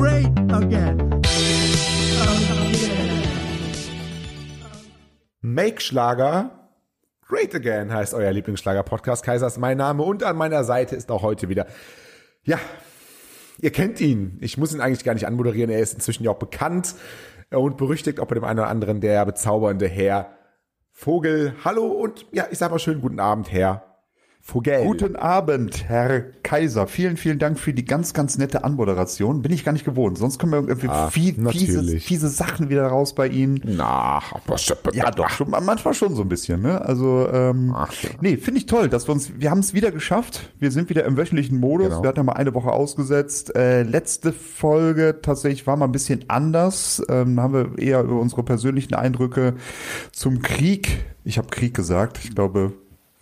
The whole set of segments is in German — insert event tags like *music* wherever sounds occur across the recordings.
great again. Make Schlager Great Again heißt euer Lieblingsschlager-Podcast. Kaisers mein Name und an meiner Seite ist auch heute wieder, ja, ihr kennt ihn. Ich muss ihn eigentlich gar nicht anmoderieren. Er ist inzwischen ja auch bekannt und berüchtigt, auch bei dem einen oder anderen der bezaubernde Herr Vogel. Hallo und ja, ich sage mal schönen guten Abend, Herr Vogel. Guten Abend, Herr Kaiser. Vielen, vielen Dank für die ganz, ganz nette Anmoderation. Bin ich gar nicht gewohnt. Sonst kommen wir irgendwie Ah, viel, fiese, fiese Sachen wieder raus bei Ihnen. Na, Ja, doch, schon, manchmal schon so ein bisschen, ne? Also, ähm, Ach, ja. nee, finde ich toll, dass wir uns, wir haben es wieder geschafft. Wir sind wieder im wöchentlichen Modus. Genau. Wir hatten ja mal eine Woche ausgesetzt. Äh, letzte Folge tatsächlich war mal ein bisschen anders. Ähm, da haben wir eher über unsere persönlichen Eindrücke zum Krieg. Ich habe Krieg gesagt. Ich glaube,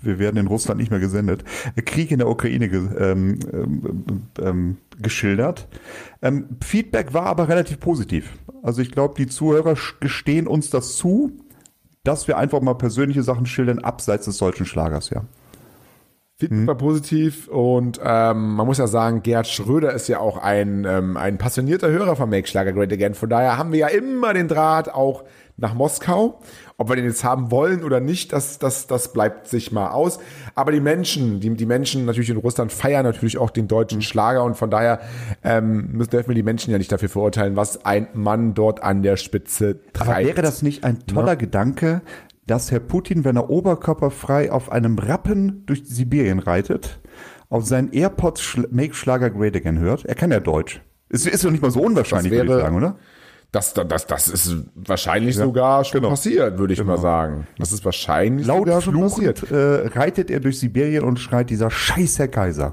wir werden in Russland nicht mehr gesendet. Krieg in der Ukraine ge ähm, ähm, ähm, geschildert. Ähm, Feedback war aber relativ positiv. Also ich glaube, die Zuhörer gestehen uns das zu, dass wir einfach mal persönliche Sachen schildern, abseits des solchen Schlagers, ja. Feedback war positiv und ähm, man muss ja sagen, Gerd Schröder ist ja auch ein, ähm, ein passionierter Hörer von Make Schlager Great Again. Von daher haben wir ja immer den Draht auch nach Moskau. Ob wir den jetzt haben wollen oder nicht, das, das, das bleibt sich mal aus. Aber die Menschen, die, die Menschen natürlich in Russland feiern natürlich auch den deutschen Schlager und von daher ähm, müssen dürfen wir die Menschen ja nicht dafür verurteilen, was ein Mann dort an der Spitze treibt. Aber wäre das nicht ein toller Gedanke, dass Herr Putin, wenn er oberkörperfrei auf einem Rappen durch Sibirien reitet, auf seinen AirPods Make Schlager Great Again hört? Er kann ja Deutsch. Ist, ist doch nicht mal so unwahrscheinlich, Das würde ich wäre- sagen, oder? Das, das, das ist wahrscheinlich sogar schon genau. passiert, würde ich mal sagen. Das ist wahrscheinlich Laut sogar schon passiert. fluchend äh, reitet er durch Sibirien und schreit dieser scheiß Herr Kaiser.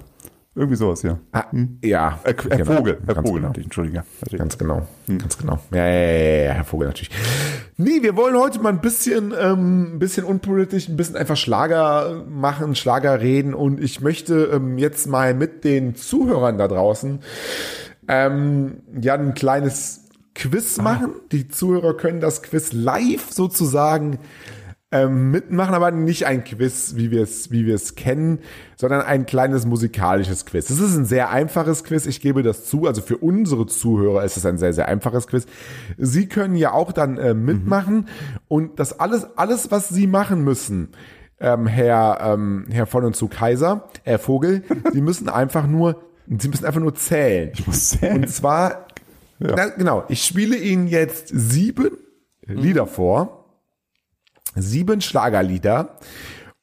Irgendwie sowas, ja. Ah, ja, Äh, Herr genau. Vogel, Herr Ganz Vogel genau. natürlich, natürlich. Ganz genau, ganz genau. Ja, ja, ja, Herr Vogel natürlich. Nee, wir wollen heute mal ein bisschen, ähm, ein bisschen unpolitisch, ein bisschen einfach Schlager machen, Schlager reden und ich möchte ähm, jetzt mal mit den Zuhörern da draußen ähm, ja ein kleines Quiz machen. Die Zuhörer können das Quiz live sozusagen ähm, mitmachen, aber nicht ein Quiz, wie wir es, wie wir es kennen, sondern ein kleines musikalisches Quiz. Es ist ein sehr einfaches Quiz, ich gebe das zu. Also für unsere Zuhörer ist es ein sehr, sehr einfaches Quiz. Sie können ja auch dann äh, mitmachen und das alles, alles, was Sie machen müssen, ähm, Herr, ähm, Herr von und zu Kaiser, Herr Vogel, *laughs* Sie müssen einfach nur, Sie müssen einfach nur zählen. Ich muss zählen. Und zwar, na, genau, ich spiele Ihnen jetzt sieben Lieder vor. Sieben Schlagerlieder.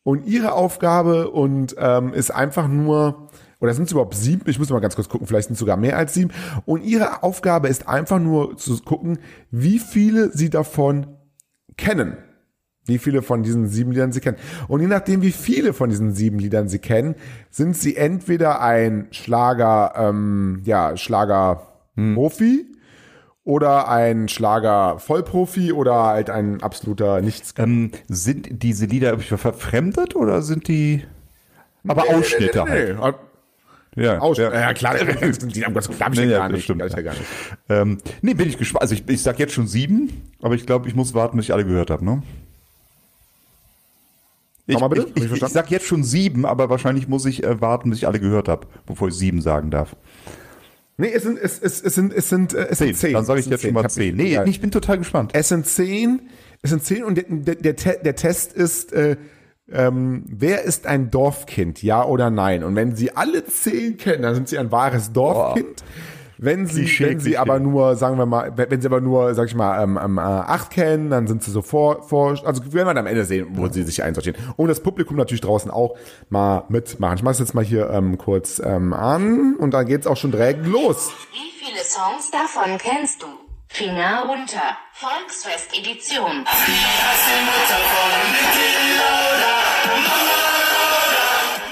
Und Ihre Aufgabe und ähm, ist einfach nur, oder sind es überhaupt sieben? Ich muss mal ganz kurz gucken, vielleicht sind es sogar mehr als sieben. Und Ihre Aufgabe ist einfach nur zu gucken, wie viele Sie davon kennen. Wie viele von diesen sieben Liedern Sie kennen. Und je nachdem, wie viele von diesen sieben Liedern Sie kennen, sind Sie entweder ein Schlager, ähm, ja, Schlager-Profi oder ein Schlager-Vollprofi oder halt ein absoluter Nichts. Ähm, sind diese Lieder verfremdet oder sind die aber Ausschnitte halt? Nee, Ja, Aus ja. ja. klar, die haben ganz klar, hab ich Nee, ja gar das nicht. stimmt, ja ja. gar nicht. Ähm, nee, bin ich gespannt. Also ich, ich sag jetzt schon sieben, aber ich glaube, ich muss warten, bis ich alle gehört habe, ne? Ich, Nochmal bitte? Ich, ich ich, ich sag jetzt schon sieben, aber wahrscheinlich muss ich äh, warten, bis ich alle gehört habe, bevor ich sieben sagen darf. Nee, es sind, es, es, es sind, es sind, äh, es sind zehn. Dann sage ich jetzt schon mal zehn. Nee, ich bin total gespannt. Es sind zehn, es sind zehn und der, der, der, Te- der Test ist, äh, ähm, wer ist ein Dorfkind, ja oder nein? Und wenn Sie alle zehn kennen, dann sind Sie ein wahres Dorfkind. Wenn Sie, Klischee, wenn Sie Klischee. aber nur, sagen wir mal, wenn Sie aber nur, sag ich mal, ähm, ähm, äh, acht kennen, dann sind Sie so vor, vor, also wir werden am Ende sehen, wo Sie sich einsortieren. Und das Publikum natürlich draußen auch mal mitmachen. Ich mache es jetzt mal hier ähm, kurz ähm, an und dann geht's auch schon direkt los. Wie viele Songs davon kennst du? Finger runter. Volksfest Edition.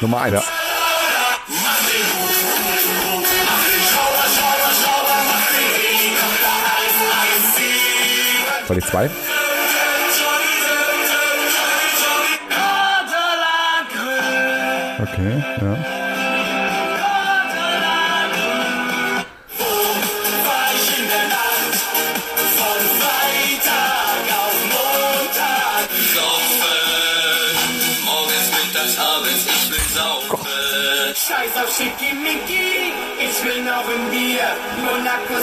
Nummer eins. Soll ich zwei? Okay, ja. Scheiß auf Schickimicki, ich will noch ein Bier, Monaco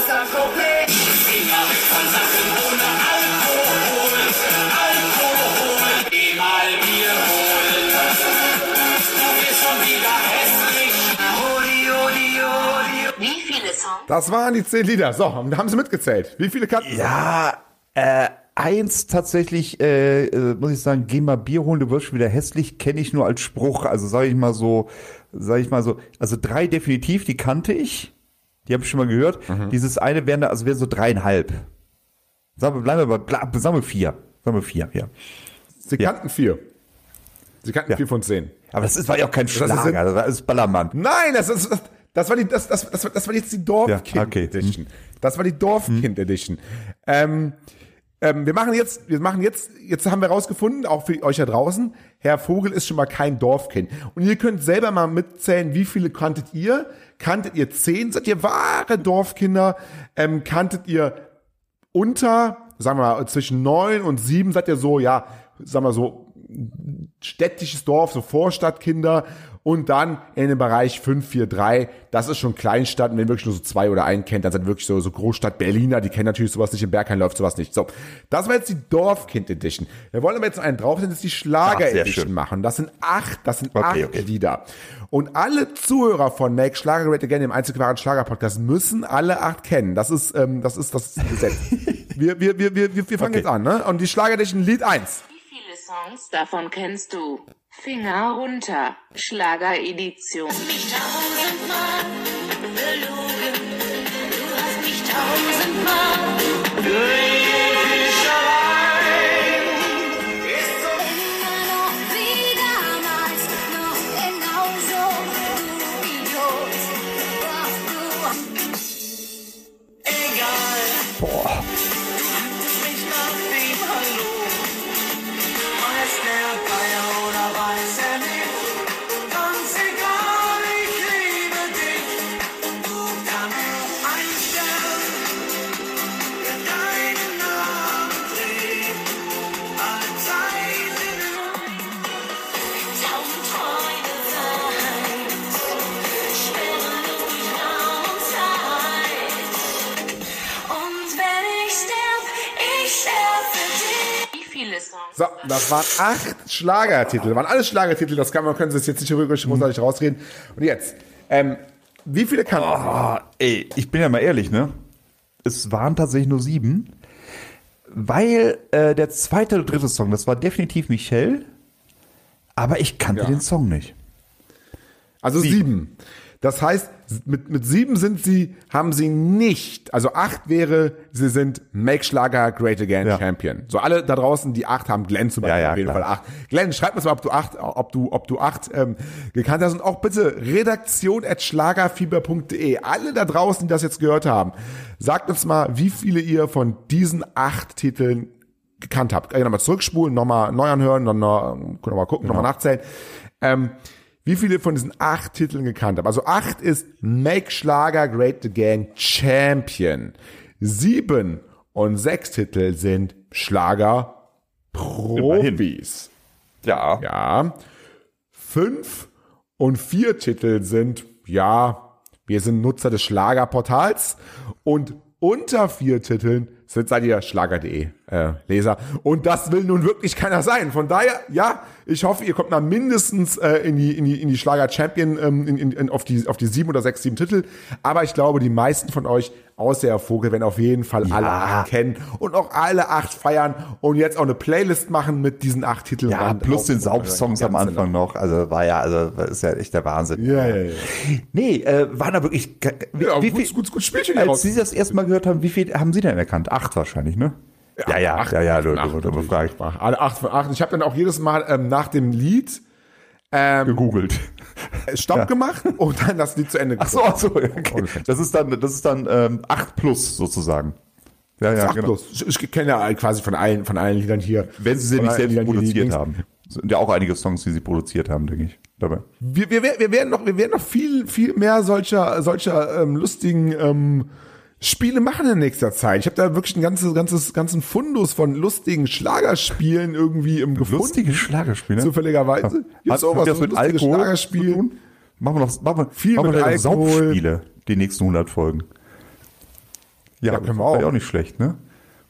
Das waren die zehn Lieder. So, haben sie mitgezählt. Wie viele kannten sie? Ja, äh, eins tatsächlich, äh, äh, muss ich sagen, geh mal Bier holen, du wirst schon wieder hässlich, kenne ich nur als Spruch. Also sage ich mal so, sage ich mal so, also drei definitiv, die kannte ich. Die habe ich schon mal gehört. Dieses eine wären da, also wäre so dreieinhalb. Sagen wir, bleiben wir bei, sagen wir vier. Sagen wir vier, ja. Sie kannten vier. Sie kannten Ja. vier von zehn. Aber das ist, war ja auch kein ist- Schlager, das war alles Ballermann. Nein, das ist das, war die das, das, das, das war jetzt die Dorfkind Ja, okay. Hm. Edition. Das war die Dorfkind Edition. Ähm, ähm, wir machen jetzt, wir machen jetzt, jetzt haben wir rausgefunden, auch für euch da draußen, Herr Vogel ist schon mal kein Dorfkind. Und ihr könnt selber mal mitzählen, wie viele kanntet ihr? Kanntet ihr zehn? Seid ihr wahre Dorfkinder? Ähm, kanntet ihr unter, sagen wir mal, zwischen neun und sieben seid ihr so, ja, sagen wir so, städtisches Dorf, so Vorstadtkinder und dann in dem Bereich 5, 4, 3, das ist schon Kleinstadt und wenn ihr wirklich nur so zwei oder einen kennt, dann sind wirklich so, so Großstadt Berliner, die kennen natürlich sowas nicht, im Berghain läuft sowas nicht. So, das war jetzt die Dorfkind Edition. Wir wollen aber jetzt noch einen drauf, das ist die Schlager Ach, Edition schön. machen. Das sind acht, das sind Okay, acht okay. Lieder. Und alle Zuhörer von Make Schlager Great Again, dem einzig wahren Schlager-Podcast, müssen alle acht kennen. Das ist, ähm, das ist das Gesetz. wir, *laughs* wir, wir, wir, wir wir fangen Okay. jetzt an, ne? Und die Schlager Edition Lied 1. Wie viele Songs davon kennst du? Finger runter. Schlageredition. Das waren acht Schlagertitel. Das waren alles Schlagertitel. Das kann man, können Sie jetzt nicht wirklich großartig rausreden. Und jetzt, ähm, wie viele Sie? Ah, ey, ich bin ja mal ehrlich, ne? Es waren tatsächlich nur sieben, weil äh, der zweite oder dritte Song, das war definitiv Michelle, aber ich kannte Ja. den Song nicht. Also sieben. Das heißt, mit, mit sieben sind Sie, haben Sie nicht, also acht wäre, Sie sind Make Schlager Great Again Ja. Champion. So alle da draußen, die acht haben, Glenn zum Beispiel Ja, ja, auf jeden klar. Fall acht. Glenn, schreib mir mal, ob du acht, ob du, ob du acht ähm, gekannt hast und auch bitte redaktion at schlagerfieber.de. Alle da draußen, die das jetzt gehört haben, sagt uns mal, wie viele ihr von diesen acht Titeln gekannt habt. Also nochmal zurückspulen, nochmal neu anhören, dann noch, können wir mal gucken, nochmal nachzählen. Ähm, wie viele von diesen acht Titeln gekannt habt. Also acht ist Make Schlager Great Again Champion. Sieben und sechs Titel sind Schlager Profis. Ja. Ja. Fünf und vier Titel sind, ja, wir sind Nutzer des Schlagerportals und unter vier Titeln sind seid ihr Schlager.de äh, Leser und das will nun wirklich keiner sein. Von daher, ja, ich hoffe, ihr kommt mal mindestens äh, in die in die in die Schlager Champion ähm, in, in, in, auf die auf die sieben oder sechs sieben Titel. Aber ich glaube, die meisten von euch außer Herr Vogel werden auf jeden Fall alle acht kennen und auch alle acht feiern und jetzt auch eine Playlist machen mit diesen acht Titeln. Ja, plus den Saubsongs am Anfang noch. Also war ja, also ist ja echt der Wahnsinn. Ja, ja, ja. Nee, äh, waren da wirklich. Wie, Ja, wie gut, viel, gut, gut Spielchen als raus. Sie das erste Mal gehört haben, wie viel haben Sie denn erkannt? Acht wahrscheinlich, ne? Ja, ja, acht, ja, ja, acht du, acht du, du, du fragst. Alle acht von acht. Ich habe dann auch jedes Mal ähm, nach dem Lied ähm, Gegoogelt. Stopp gemacht und dann das Lied zu Ende Ach so, ach so, okay. Das ist dann, das ist dann ähm, 8 plus sozusagen. Ja, ja, Ach, genau. bloß. Ich, ich kenne ja quasi von allen, von allen Liedern hier. Wenn sie sie nicht selbst Liedern produziert haben. Sind ja auch einige Songs, die sie produziert haben, denke ich. Dabei. Wir, wir, wir werden noch, wir werden noch viel, viel mehr solcher, solcher ähm, lustigen ähm, Spiele machen in nächster Zeit. Ich habe da wirklich ein ganzes, ganzes, ganzen Fundus von lustigen Schlagerspielen irgendwie im gefunden. Lustige Schlagerspiele. Zufälligerweise. Sowas, das so mit Alkohol Schlagerspiel. zu tun? Machen wir noch, machen wir, Viel machen wir mit Alkohol. Saufspiele, die nächsten 100 Folgen. Ja, Ja, können wir wäre auch. auch nicht schlecht, ne?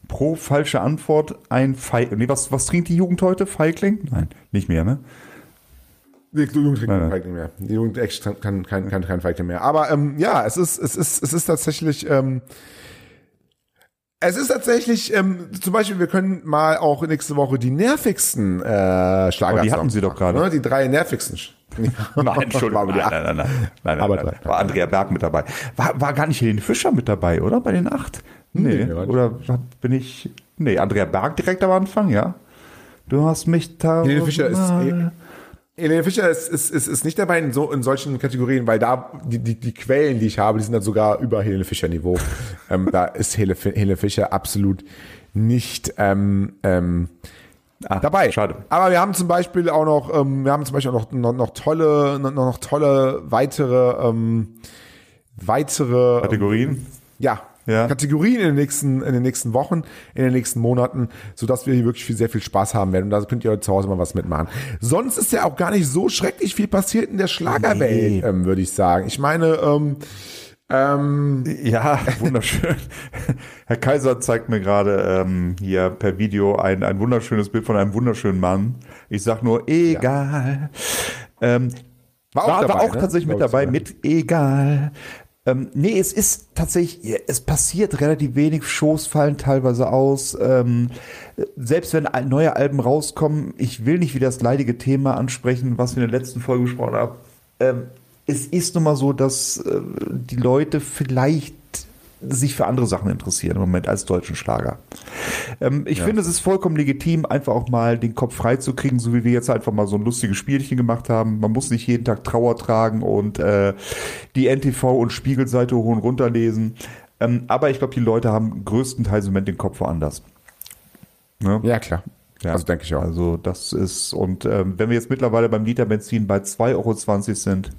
Pro falsche Antwort ein Feigling. Nee, was, was trinkt die Jugend heute? Feigling? Nein, nicht mehr, ne? Die Jugend trinkt Nein, kein nein. Feigling mehr. Die Jugend echt kann, kann, kann, kann kein Feigling mehr. Aber ähm, ja, es ist, es ist, es ist tatsächlich, ähm, es ist tatsächlich, ähm, zum Beispiel, wir können mal auch nächste Woche die nervigsten äh, Schlager. Oh, die hatten Sie doch gerade. Ne? Die drei nervigsten. *laughs* Nein, *laughs* Entschuldigung. Nein, nein, nein, nein, nein, nein, Aber nein. drei. War Andrea Berg mit dabei. War, war gar nicht Helene Fischer mit dabei, oder? Bei den acht? Nee. Nee, oder bin ich. Nee, Andrea Berg direkt am Anfang, ja. Du hast mich da. Helene Fischer ist, Helene Fischer ist, ist, ist, ist nicht dabei in, so, in solchen Kategorien, weil da die, die, die Quellen, die ich habe, die sind dann sogar über Helene Fischer Niveau. *laughs* ähm, da ist Helene, Fi- Helene Fischer absolut nicht ähm, ähm, Ah, dabei. Schade. Aber wir haben zum Beispiel auch noch, ähm, wir haben zum Beispiel auch noch, noch, noch tolle, noch, noch tolle weitere, ähm, weitere ähm, Kategorien. ja, Ja. Kategorien in den nächsten, in den nächsten Wochen, in den nächsten Monaten, sodass wir hier wirklich viel, sehr viel Spaß haben werden. Und da könnt ihr zu Hause mal was mitmachen. Sonst ist ja auch gar nicht so schrecklich viel passiert in der Schlagerwelt, Nee. ähm, würde ich sagen. Ich meine, ähm, ähm, Ja, wunderschön. *laughs* Herr Kaiser zeigt mir gerade ähm, hier per Video ein, ein wunderschönes Bild von einem wunderschönen Mann. Ich sag nur, egal. Ähm, War auch war, war dabei, auch ne? tatsächlich mit dabei, mit egal. Ähm, nee, es ist tatsächlich, es passiert relativ wenig, Shows fallen teilweise aus. Ähm, selbst wenn neue Alben rauskommen, ich will nicht wieder das leidige Thema ansprechen, was wir in der letzten Folge gesprochen haben. Ähm, es ist nun mal so, dass äh, die Leute vielleicht sich für andere Sachen interessieren im Moment als deutschen Schlager. Ähm, ich finde, es ist vollkommen legitim, einfach auch mal den Kopf frei zu kriegen, so wie wir jetzt einfach mal so ein lustiges Spielchen gemacht haben. Man muss nicht jeden Tag Trauer tragen und äh, die NTV und Spiegelseite hoch und runter lesen. Ähm, aber ich glaube, die Leute haben größtenteils im Moment den Kopf woanders. Ne? ja klar. Ja. Also denke ich auch. Also das ist, und ähm, wenn wir jetzt mittlerweile beim Liter Benzin bei 2,20 Euro sind,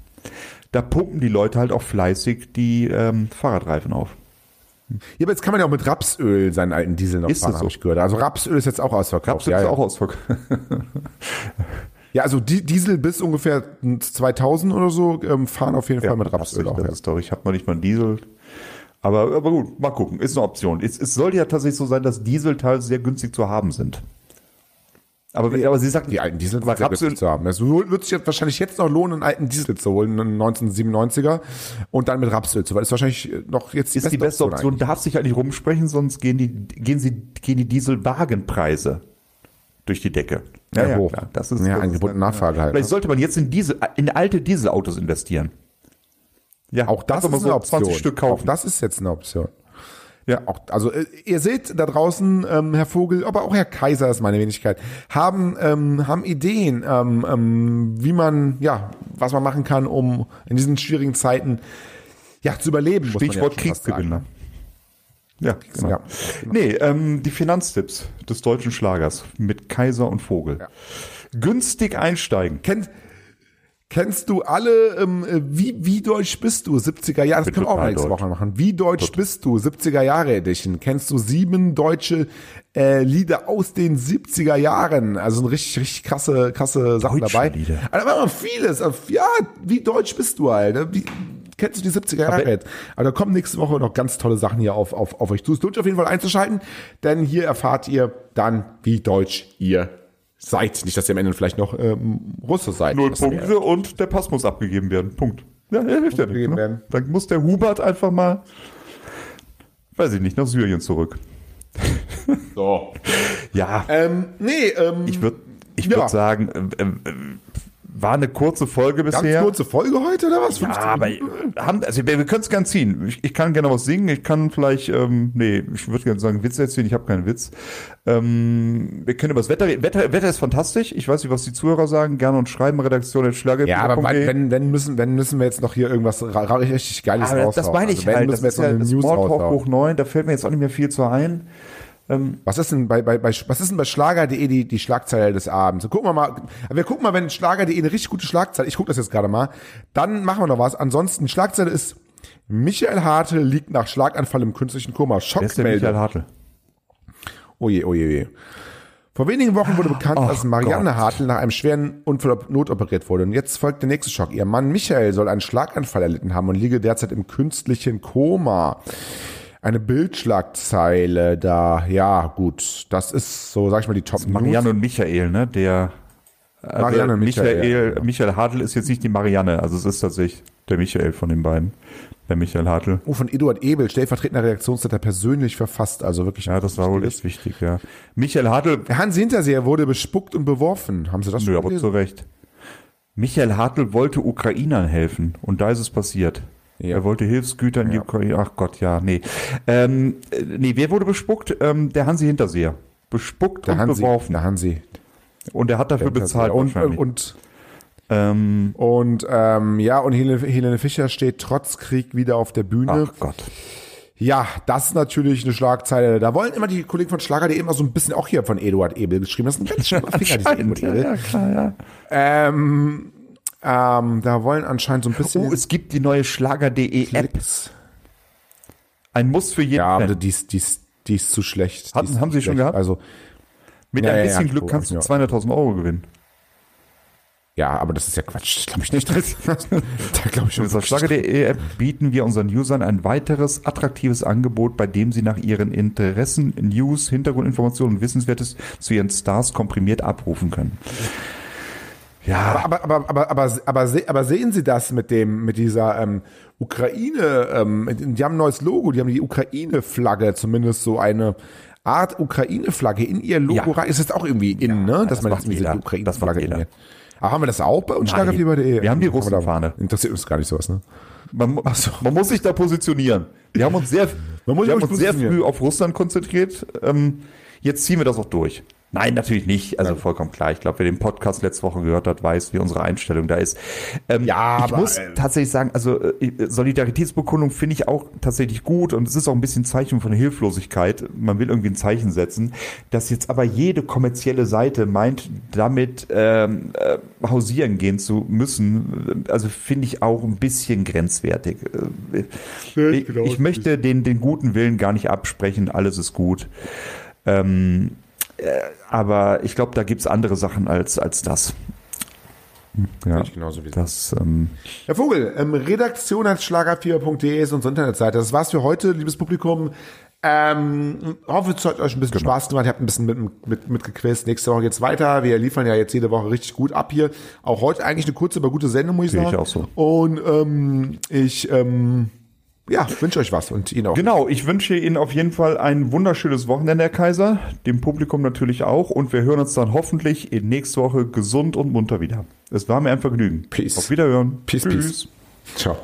da pumpen die Leute halt auch fleißig die ähm, Fahrradreifen auf. Ja, aber jetzt kann man ja auch mit Rapsöl seinen alten Diesel noch Ist fahren, das habe so? ich gehört. Also Rapsöl ist jetzt auch ausverkauft. Rapsöl ja, ist ja. auch ausverkauft. *laughs* ja, also Di- Diesel bis ungefähr 2000 oder so ähm, fahren auf jeden Fall mit Rapsöl auch. das Ja. ist doch, ich habe noch nicht mal einen Diesel. Aber, aber gut, mal gucken, ist eine Option. Es, es sollte ja tatsächlich so sein, dass Diesel teilweise sehr günstig zu haben sind. Aber, aber Sie sagten, Die alten Diesel günstig zu haben. Es wird sich jetzt wahrscheinlich jetzt noch lohnen, einen alten Diesel zu holen, einen 1997er und dann mit Rapsöl zu, weil das ist wahrscheinlich noch jetzt ist die beste Option, eigentlich. darf sich halt nicht rumsprechen, sonst gehen die, gehen sie, gehen die Dieselwagenpreise durch die Decke. Ja, hoch. klar. Das ist, Ja, das Angebot und Nachfrage halt, Vielleicht ne? sollte man jetzt in Diesel, in alte Dieselautos investieren. Ja, Auch das ist eine Option. 20 Stück kaufen. Auch das ist jetzt eine Option. Ja, Auch, also äh, ihr seht da draußen, ähm, Herr Vogel, aber auch Herr Kaiser ist meine Wenigkeit, haben, ähm, haben Ideen, ähm, ähm, wie man, ja, was man machen kann, um in diesen schwierigen Zeiten ja, zu überleben. ja Stichwort sagen. Kriegsgewinner. Ja, genau. Ja, Nee, ähm, die Finanztipps des deutschen Schlagers mit Kaiser und Vogel. Günstig einsteigen. Kennt, kennst du alle, ähm, äh, wie, wie deutsch bist du? 70er Jahre, das können wir auch nächste. Woche machen. Wie deutsch bist du? 70er Jahre Edition. Kennst du sieben deutsche äh, Lieder aus den 70er Jahren? Also ein richtig, richtig krasse, krasse Sachen Deutsche dabei. Lieder. Also, da war noch vieles. Ja, wie deutsch bist du halt? Wie, kennst du die 70er Jahre Aber-? Aber da kommen nächste Woche noch ganz tolle Sachen hier auf, auf, auf euch zu. Es lohnt auf jeden Fall einzuschalten, denn hier erfahrt ihr dann, wie deutsch ihr seid. Nicht, dass ihr am Ende vielleicht noch ähm, Russe seid. Null Das wäre- Punkte und der Pass muss abgegeben werden. Punkt. Ja, ja hilft ja nicht. Ne? Dann muss der Hubert einfach mal, weiß ich nicht, nach Syrien zurück. So. Ja, Ähm, nee, ähm, ich würde ich ja. sagen, äh, äh, war eine kurze Folge ganz bisher. kurze Folge heute oder was? Ja, 15 aber Minuten? haben, also wir, wir können es gern ziehen. Ich, ich kann gerne was singen. Ich kann vielleicht, ähm, nee, ich würde gerne sagen, Witze erzählen. Ich habe keinen Witz. Ähm, wir können über das Wetter reden. Wetter, Wetter ist fantastisch. Ich weiß nicht, was die Zuhörer sagen. Gerne und schreiben Redaktion at Schlager. Ja, aber wann- wenn, wenn müssen, wenn müssen wir jetzt noch hier irgendwas richtig Geiles aber raushauen. das meine ich also wenn halt. Das wir ist jetzt noch ja das Smalltalk hoch neun. Da fällt mir jetzt auch nicht mehr viel zu ein. Was ist denn bei, bei, bei was ist denn bei Schlager.de die, die Schlagzeile des Abends? Gucken wir mal, wir gucken mal, wenn Schlager.de eine richtig gute Schlagzeile, ich gucke das jetzt gerade mal, dann machen wir noch was. Ansonsten, Schlagzeile ist Michael Hartl liegt nach Schlaganfall im künstlichen Koma. Schockmeldung. Michael Hartl? Oh je, oh je, oh. Vor wenigen Wochen wurde bekannt, Ach dass Marianne Gott. Hartl nach einem schweren Unfall op- notoperiert wurde. Und jetzt folgt der nächste Schock. Ihr Mann Michael soll einen Schlaganfall erlitten haben und liege derzeit im künstlichen Koma. Eine Bildschlagzeile da, ja gut, das ist so, sag ich mal, die Top Marianne und Michael, ne? Der also Marianne und Michael, Michael, ja. Michael Hartl ist jetzt nicht die Marianne, also es ist tatsächlich der Michael von den beiden. Der Michael Hartl. Oh, von Eduard Ebel, stellvertretender Redaktionsleiter, persönlich verfasst. Also wirklich. Ja, das war wohl echt wichtig, ja. Michael Hartl, Hans Hinterseher wurde bespuckt und beworfen. Haben Sie das nö, schon aber gelesen? zu Recht. Michael Hartl wollte Ukrainern helfen und da ist es passiert. Ja. Er wollte Hilfsgüter in die Ukraine. Ach Gott, ja, nee. Ähm, äh, nee, wer wurde bespuckt? Ähm, der Hansi Hinterseher. Bespuckt Der und Hansi, beworfen. der Hansi. Und er hat dafür bezahlt und, wahrscheinlich. und, ähm, und ähm, ja, und Helene, Helene Fischer steht trotz Krieg wieder auf der Bühne. ach Gott. Ja, das ist natürlich eine Schlagzeile. Da wollen immer die Kollegen von Schlager, die immer so ein bisschen auch hier von Eduard Ebel geschrieben. Das ist ein ganz schöner *laughs* Finger, dieser Eduard ja, Ebel. ja, klar, ja. Ähm, ähm, da wollen anscheinend so ein bisschen. Oh, es gibt die neue Schlager.de App. Ein Muss für jeden. Ja, aber die ist, die, ist, die ist zu schlecht. Hatten- haben Sie schon gehabt? Also, Mit ja, ein bisschen ja, Glück so, kannst du ja. 200.000 Euro gewinnen. ja, aber das ist ja Quatsch. Glaube ich nicht. *laughs* da glaube ich schon. Mit der Schlager.de App bieten wir unseren Usern ein weiteres attraktives Angebot, bei dem sie nach ihren Interessen, News, Hintergrundinformationen und Wissenswertes zu ihren Stars komprimiert abrufen können. Ja, Aber, aber, aber, aber, aber, aber sehen Sie das mit dem, mit dieser ähm, Ukraine, ähm, die haben ein neues Logo, die haben die Ukraine-Flagge, zumindest so eine Art Ukraine-Flagge in ihr Logo Ja. rein. Ist das auch irgendwie in, ne? Dass das man macht jetzt diese. Das Ukraine-Flagge in. Aber haben wir das auch bei uns? Wir haben die Kann man da- Russenfahne. Interessiert uns gar nicht sowas, ne? man, mu- man muss sich da positionieren. Wir haben uns sehr, Man muss wir haben sich uns sehr früh auf Russland konzentriert. Ähm, jetzt ziehen wir das auch durch. Nein, natürlich nicht. Also vollkommen klar. Ich glaube, wer den Podcast letzte Woche gehört hat, weiß, wie unsere Einstellung da ist. Ähm, Ja, ich aber, muss äh, tatsächlich sagen, also äh, Solidaritätsbekundung finde ich auch tatsächlich gut und es ist auch ein bisschen Zeichen von Hilflosigkeit. Man will irgendwie ein Zeichen setzen, dass jetzt aber jede kommerzielle Seite meint, damit ähm, äh, hausieren gehen zu müssen. Also finde ich auch ein bisschen grenzwertig. Äh, ich, ich möchte den, den guten Willen gar nicht absprechen. Alles ist gut. Ähm, äh, aber ich glaube, da gibt's andere Sachen als, als das. Ja, genauso wie das, ähm, Herr Vogel, ähm, redaktion at schlagerfieber.de ist unsere Internetseite. Das war's für heute, liebes Publikum. Ähm, hoffe, es hat euch ein bisschen Spaß gemacht. Ihr habt ein bisschen mit, mit, mitgequizt. Nächste Woche geht's weiter. Wir liefern ja jetzt jede Woche richtig gut ab hier. Auch heute eigentlich eine kurze, aber gute Sendung, muss ich Sehe sagen. ich auch so. Und ähm, ich ähm, ja, wünsche euch was und Ihnen auch. Genau, ich wünsche Ihnen auf jeden Fall ein wunderschönes Wochenende, Herr Kaiser. Dem Publikum natürlich auch. Und wir hören uns dann hoffentlich in nächste Woche gesund und munter wieder. Es war mir ein Vergnügen. Peace. Auf Wiederhören. Peace, Tschüss. peace. Ciao.